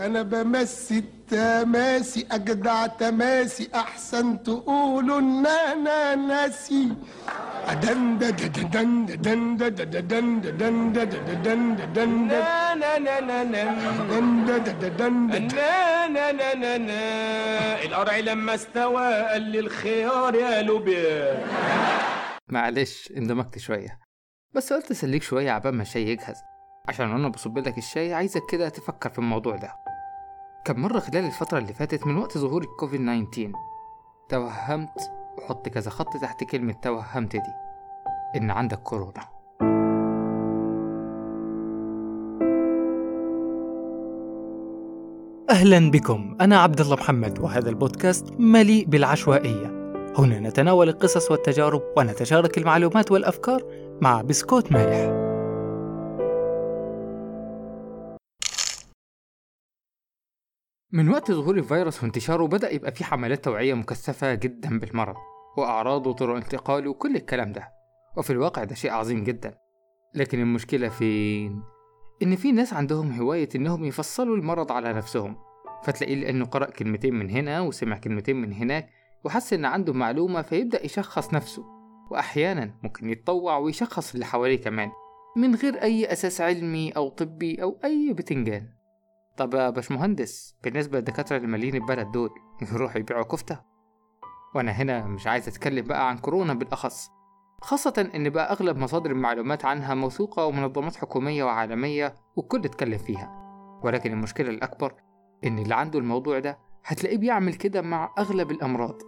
أنا بمسي التماسي اجدع تماسي احسن تقولوا ان أنا ناسي دن دن دن دن دن دن دن دن دن دن نا نا نا نا نا دن نا نا نا نا نا القرع لما استوى قال لي الخيار يا لوبيا معلش اندمجت شوية بس قلت اسليك شوية عبال ما الشاي يجهز عشان وأنا بصب لك الشاي عايزك كده تفكر في الموضوع ده. كم مرة خلال الفترة اللي فاتت من وقت ظهور الكوفيد 19 توهمت وحط كذا خط تحت كلمة توهمت دي إن عندك كورونا. أهلا بكم. أنا عبد الله محمد وهذا البودكاست مليء بالعشوائية. هنا نتناول القصص والتجارب ونتشارك المعلومات والأفكار مع بسكوت مالح من وقت ظهور الفيروس وانتشاره بدأ يبقى في حملات توعية مكثفة جدا بالمرض وأعراضه وطرق انتقاله وكل الكلام ده. وفي الواقع ده شيء عظيم جدا. لكن المشكلة فين؟ إن في ناس عندهم هواية إنهم يفصلوا المرض على نفسهم. فتلاقيه لأنه قرأ كلمتين من هنا وسمع كلمتين من هناك وحس إن عنده معلومة فيبدأ يشخص نفسه. وأحيانا ممكن يتطوع ويشخص اللي حواليه كمان من غير أي أساس علمي أو طبي أو أي بتنجان. طب يا باشمهندس بالنسبة للدكاترة اللي مالين البلد دول يروحوا يبيعوا كفتة؟ وأنا هنا مش عايز أتكلم بقى عن كورونا بالأخص خاصة إن بقى أغلب مصادر المعلومات عنها موثوقة ومنظمات حكومية وعالمية والكل اتكلم فيها. ولكن المشكلة الأكبر إن اللي عنده الموضوع ده هتلاقيه بيعمل كده مع أغلب الأمراض.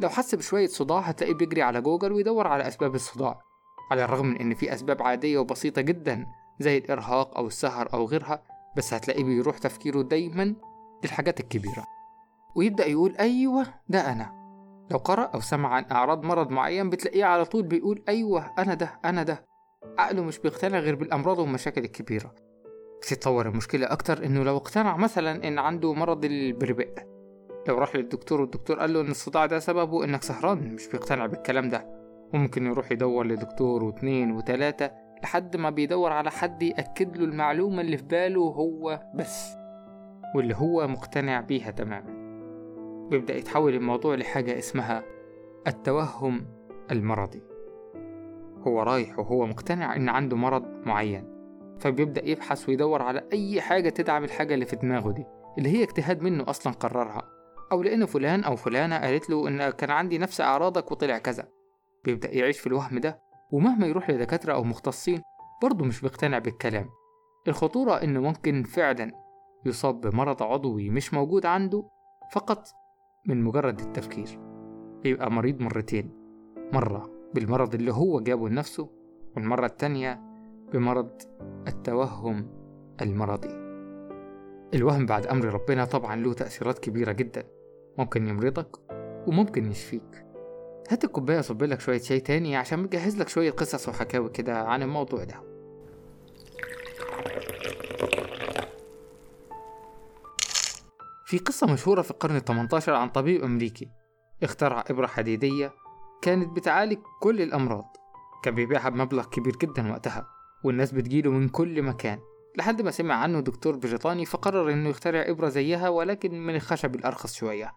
لو حس بشوية صداع هتلاقيه بيجري على جوجل ويدور على أسباب الصداع على الرغم من إن في أسباب عادية وبسيطة جدا زي الإرهاق أو السهر أو غيرها بس هتلاقيه بيروح تفكيره دايما للحاجات الكبيرة. ويبدأ يقول أيوة ده أنا. لو قرأ أو سمع عن أعراض مرض معين بتلاقيه على طول بيقول أيوة أنا ده أنا ده. عقله مش بيقتنع غير بالأمراض والمشاكل الكبيرة. تتطور المشكلة أكتر إنه لو اقتنع مثلا إن عنده مرض البربق. لو راح للدكتور والدكتور قال له إن الصداع ده سببه إنك سهران مش بيقتنع بالكلام ده. وممكن يروح يدور لدكتور واتنين وتلاتة. لحد ما بيدور على حد يأكد له المعلومة اللي في باله هو بس واللي هو مقتنع بيها تماما. ويبدأ يتحول الموضوع لحاجة اسمها التوهم المرضي. هو رايح وهو مقتنع إن عنده مرض معين فبيبدأ يبحث ويدور على أي حاجة تدعم الحاجة اللي في دماغه دي اللي هي اجتهاد منه أصلا قررها. أو لأن فلان أو فلانة قالت له إن كان عندي نفس أعراضك وطلع كذا. بيبدأ يعيش في الوهم ده ومهما يروح لدكاترة أو مختصين برضه مش بيقتنع بالكلام. الخطورة إنه ممكن فعلا يصاب بمرض عضوي مش موجود عنده فقط من مجرد التفكير. يبقى مريض مرتين. مرة بالمرض اللي هو جابه لنفسه والمرة التانية بمرض التوهم المرضي. الوهم بعد أمر ربنا طبعا له تأثيرات كبيرة جدا. ممكن يمرضك وممكن يشفيك. هات الكوباية صب لك شوية شاي تاني عشان مجهز لك شوية قصص وحكاوي كده عن الموضوع ده. في قصة مشهورة في القرن التمنتاشر عن طبيب أمريكي اخترع إبرة حديدية كانت بتعالج كل الأمراض. كان بيبيعها بمبلغ كبير جدا وقتها والناس بتجيله من كل مكان. لحد ما سمع عنه دكتور بريطاني فقرر إنه يخترع إبرة زيها ولكن من الخشب الأرخص شوية.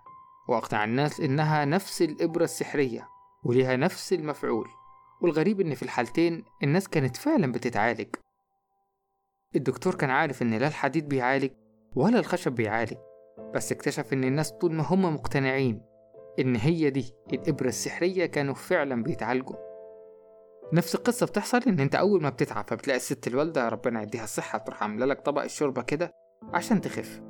وأقنع الناس إنها نفس الإبرة السحرية وليها نفس المفعول. والغريب إن في الحالتين الناس كانت فعلا بتتعالج. الدكتور كان عارف إن لا الحديد بيعالج ولا الخشب بيعالج بس اكتشف إن الناس طول ما هم مقتنعين إن هي دي الإبرة السحرية كانوا فعلا بيتعالجوا. نفس القصة بتحصل إن أنت أول ما بتتعب فبتلاقي الست الوالدة ربنا يديها الصحة تروح عاملة لك طبق الشوربة كده عشان تخف.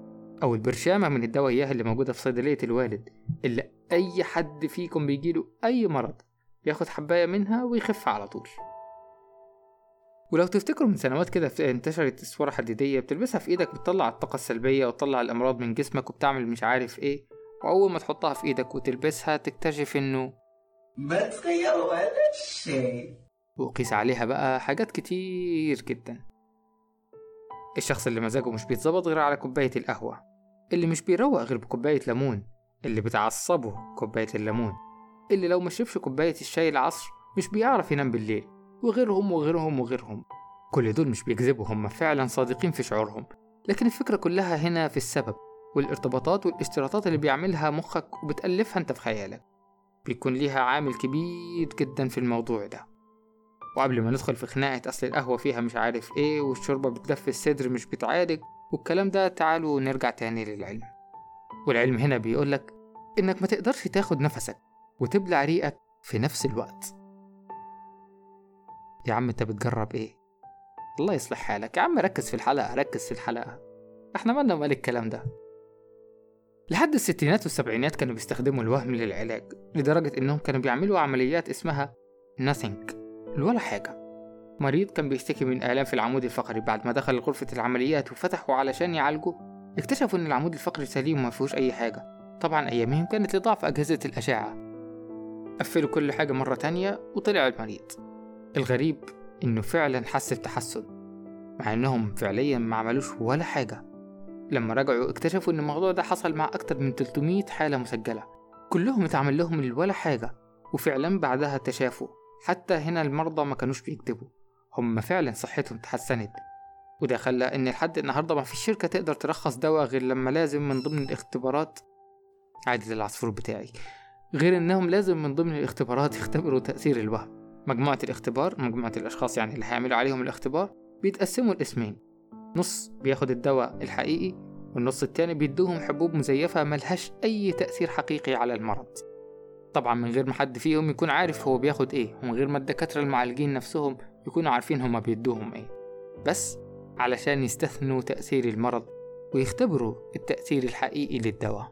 أو البرشامة من الدواء إياها اللي موجودة في صيدلية الوالد اللي أي حد فيكم بيجيله أي مرض بياخد حباية منها ويخف على طول. ولو تفتكروا من سنوات كده انتشرت اسوار حديدية بتلبسها في إيدك بتطلع الطاقة السلبية وتطلع الأمراض من جسمك وبتعمل مش عارف إيه وأول ما تحطها في إيدك وتلبسها تكتشف إنه ما تغير ولا شيء. وقيس عليها بقى حاجات كتير جدا. الشخص اللي مزاجه مش بيتظبط غير على كوباية القهوة. اللي مش بيروق غير بكوباية ليمون اللي بتعصبه كوباية الليمون اللي لو مشربش كوباية الشاي العصر مش بيعرف ينام بالليل وغيرهم وغيرهم وغيرهم. كل دول مش بيكذبوا هم فعلا صادقين في شعورهم. لكن الفكرة كلها هنا في السبب والارتباطات والاشتراطات اللي بيعملها مخك وبتألفها أنت في خيالك. بيكون ليها عامل كبير جدا في الموضوع ده. وقبل ما ندخل في خناقة أصل القهوة فيها مش عارف إيه والشوربة بتدفي الصدر مش بتعالج والكلام ده تعالوا نرجع تاني للعلم. والعلم هنا بيقولك إنك ما تقدرش تاخد نفسك وتبلع ريقك في نفس الوقت. يا عم أنت بتجرب إيه؟ الله يصلح حالك. يا عم ركز في الحلقة ركز في الحلقة. إحنا مالنا مال الكلام ده؟ لحد الستينات والسبعينات كانوا بيستخدموا الوهم للعلاج لدرجة إنهم كانوا بيعملوا عمليات اسمها nothing الولا حاجة. مريض كان بيشتكي من آلام في العمود الفقري. بعد ما دخل غرفة العمليات وفتحوا علشان يعالجوا اكتشفوا إن العمود الفقري سليم وما فيهوش أي حاجة. طبعا أيامهم كانت لضعف أجهزة الأشعة. قفلوا كل حاجة مرة تانية وطلع المريض. الغريب إنه فعلا حس بتحسن مع إنهم فعليا ما عملوش ولا حاجة. لما رجعوا اكتشفوا إن الموضوع ده حصل مع أكتر من 300 حالة مسجلة. كلهم اتعمل لهم ولا حاجة وفعلا بعدها تشافوا حتى هنا المرضى ما كانوش بيكذبوا هم فعلا صحتهم تحسنت. وده خلى إن لحد النهاردة ما فيش شركة تقدر ترخص دواء غير لما لازم من ضمن الاختبارات. عادة العصفور بتاعي. غير إنهم لازم من ضمن الاختبارات يختبروا تأثير الوهم. مجموعة الاختبار مجموعة الأشخاص يعني اللي هيعملوا عليهم الاختبار بيتقسموا لقسمين نص بياخد الدواء الحقيقي والنص التاني بيدوهم حبوب مزيفة ملهاش أي تأثير حقيقي على المرض. طبعا من غير ما حد فيهم يكون عارف هو بياخد إيه ومن غير ما الدكاترة المعالجين نفسهم يكونوا عارفين هما بيدوهم إيه. بس علشان يستثنوا تأثير المرض ويختبروا التأثير الحقيقي للدواء.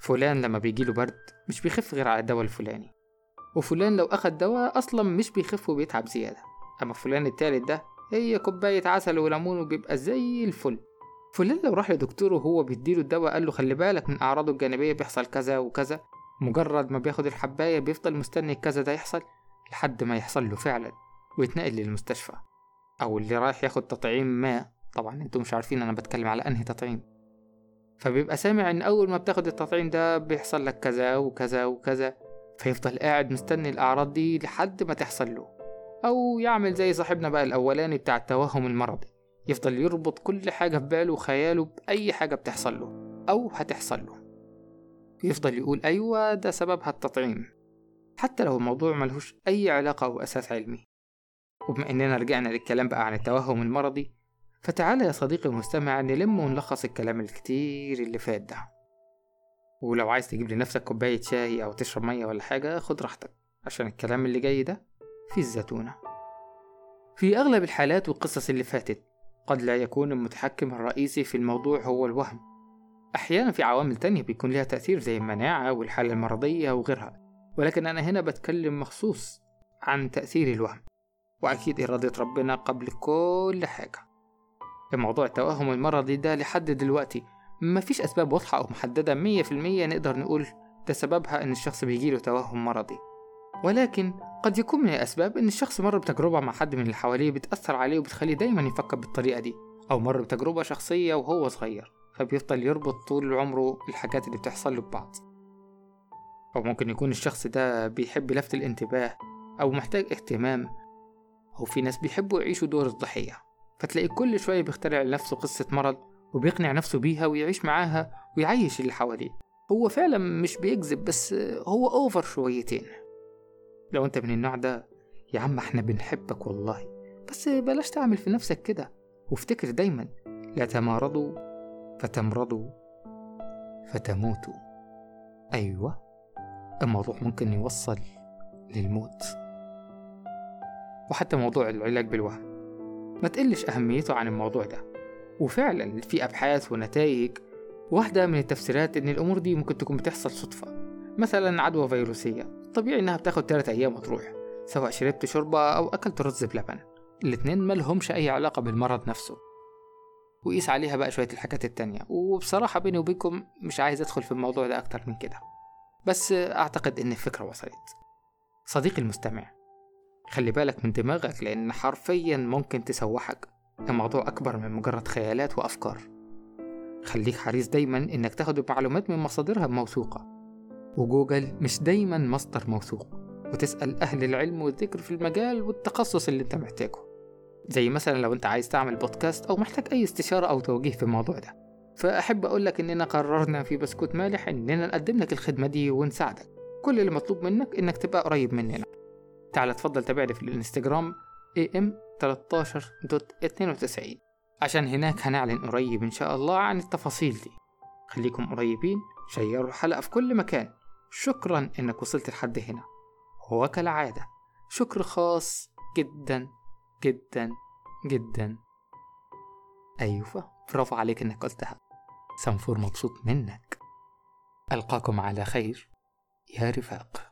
فلان لما بيجيله برد مش بيخف غير على الدواء الفلاني. وفلان لو أخد دواء أصلا مش بيخف وبيتعب زيادة. أما فلان التالت ده هي كوباية عسل وليمون وبيبقى زي الفل. فلان لو راح لدكتور وهو بيديله الدواء قال له خلي بالك من أعراضه الجانبية بيحصل كذا وكذا. مجرد ما بياخد الحباية بيفضل مستني كذا ده يحصل. لحد ما يحصل له فعلا ويتنقل للمستشفى. أو اللي رايح ياخد تطعيم ما. طبعا أنتوا مش عارفين أنا بتكلم على أنهي تطعيم. فبيبقى سامع إن أول ما بتاخد التطعيم ده بيحصل لك كذا وكذا وكذا. فيفضل قاعد مستني الأعراض دي لحد ما تحصل له. أو يعمل زي صاحبنا بقى الأولاني بتاع التوهم المرضي. يفضل يربط كل حاجة في باله وخياله بأي حاجة بتحصل له أو هتحصل له. يفضل يقول أيوة ده سببها التطعيم. حتى لو الموضوع ملهوش أي علاقة أو أساس علمي. وبما إننا رجعنا للكلام بقى عن التوهم المرضي فتعالى يا صديقي المستمع نلم ونلخص الكلام الكتير اللي فات ده. ولو عايز تجيب لنفسك كوباية شاي أو تشرب مية ولا حاجة خد راحتك عشان الكلام اللي جاي ده في الزتونة. في أغلب الحالات والقصص اللي فاتت قد لا يكون المتحكم الرئيسي في الموضوع هو الوهم. أحيانا في عوامل تانية بيكون لها تأثير زي المناعة والحالة المرضية وغيرها. ولكن أنا هنا بتكلم مخصوص عن تأثير الوهم. وأكيد إرادة ربنا قبل كل حاجة. الموضوع التوهم المرضي ده لحد دلوقتي. مفيش أسباب واضحة أو محددة مية في المية نقدر نقول ده سببها إن الشخص بيجيله توهم مرضي. ولكن قد يكون من الأسباب إن الشخص مر بتجربة مع حد من اللي حواليه بتأثر عليه وبتخليه دايما يفكر بالطريقة دي. أو مر بتجربة شخصية وهو صغير. فبيفضل يربط طول عمره الحاجات اللي بتحصل له ببعض. أو ممكن يكون الشخص ده بيحب لفت الانتباه أو محتاج اهتمام أو في ناس بيحبوا يعيشوا دور الضحية. فتلاقي كل شوية بيخترع لنفسه قصة مرض وبيقنع نفسه بيها ويعيش معاها ويعيش اللي حواليه. هو فعلا مش بيكذب بس هو اوفر شويتين. لو أنت من النوع ده يا عم إحنا بنحبك والله بس بلاش تعمل في نفسك كده. وافتكر دايما لا تمارضوا فتمرضوا فتموتوا. الموضوع ممكن يوصل للموت. وحتى موضوع العلاج بالوهم. ما تقلش أهميته عن الموضوع ده. وفعلا في أبحاث ونتائج واحدة من التفسيرات إن الأمور دي ممكن تكون بتحصل صدفة. مثلا عدوى فيروسية. طبيعي إنها بتاخد تلات أيام وتروح. سواء شربت شوربة أو أكلت رز بلبن. الاتنين ملهمش أي علاقة بالمرض نفسه. وقيس عليها بقى شوية الحاجات التانية. وبصراحة بيني وبينكم مش عايز أدخل في الموضوع ده أكتر من كده. بس أعتقد إن الفكرة وصلت صديقي المستمع خلي بالك من دماغك لأن حرفيا ممكن تسوحك الموضوع أكبر من مجرد خيالات وأفكار. خليك حريص دايما إنك تاخد المعلومات من مصادرها موثوقة. وجوجل مش دايما مصدر موثوق. وتسأل أهل العلم والذكر في المجال والتخصص اللي أنت محتاجه. زي مثلا لو أنت عايز تعمل بودكاست أو محتاج أي استشارة أو توجيه في الموضوع ده. فأحب أقول لك إننا قررنا في بسكوت مالح إننا نقدم لك الخدمة دي ونساعدك. كل اللي مطلوب منك إنك تبقى قريب مننا. تعال تفضل تابعني في الانستجرام am13.92 عشان هناك هنعلن قريب إن شاء الله عن التفاصيل دي. خليكم قريبين شيروا الحلقة في كل مكان. شكرا إنك وصلت لحد هنا. وكالعادة شكر خاص جدا جدا جدا. أيوة. برافو عليك إنك قلتها. سنفور مبسوط منك. ألقاكم على خير. يا رفاق.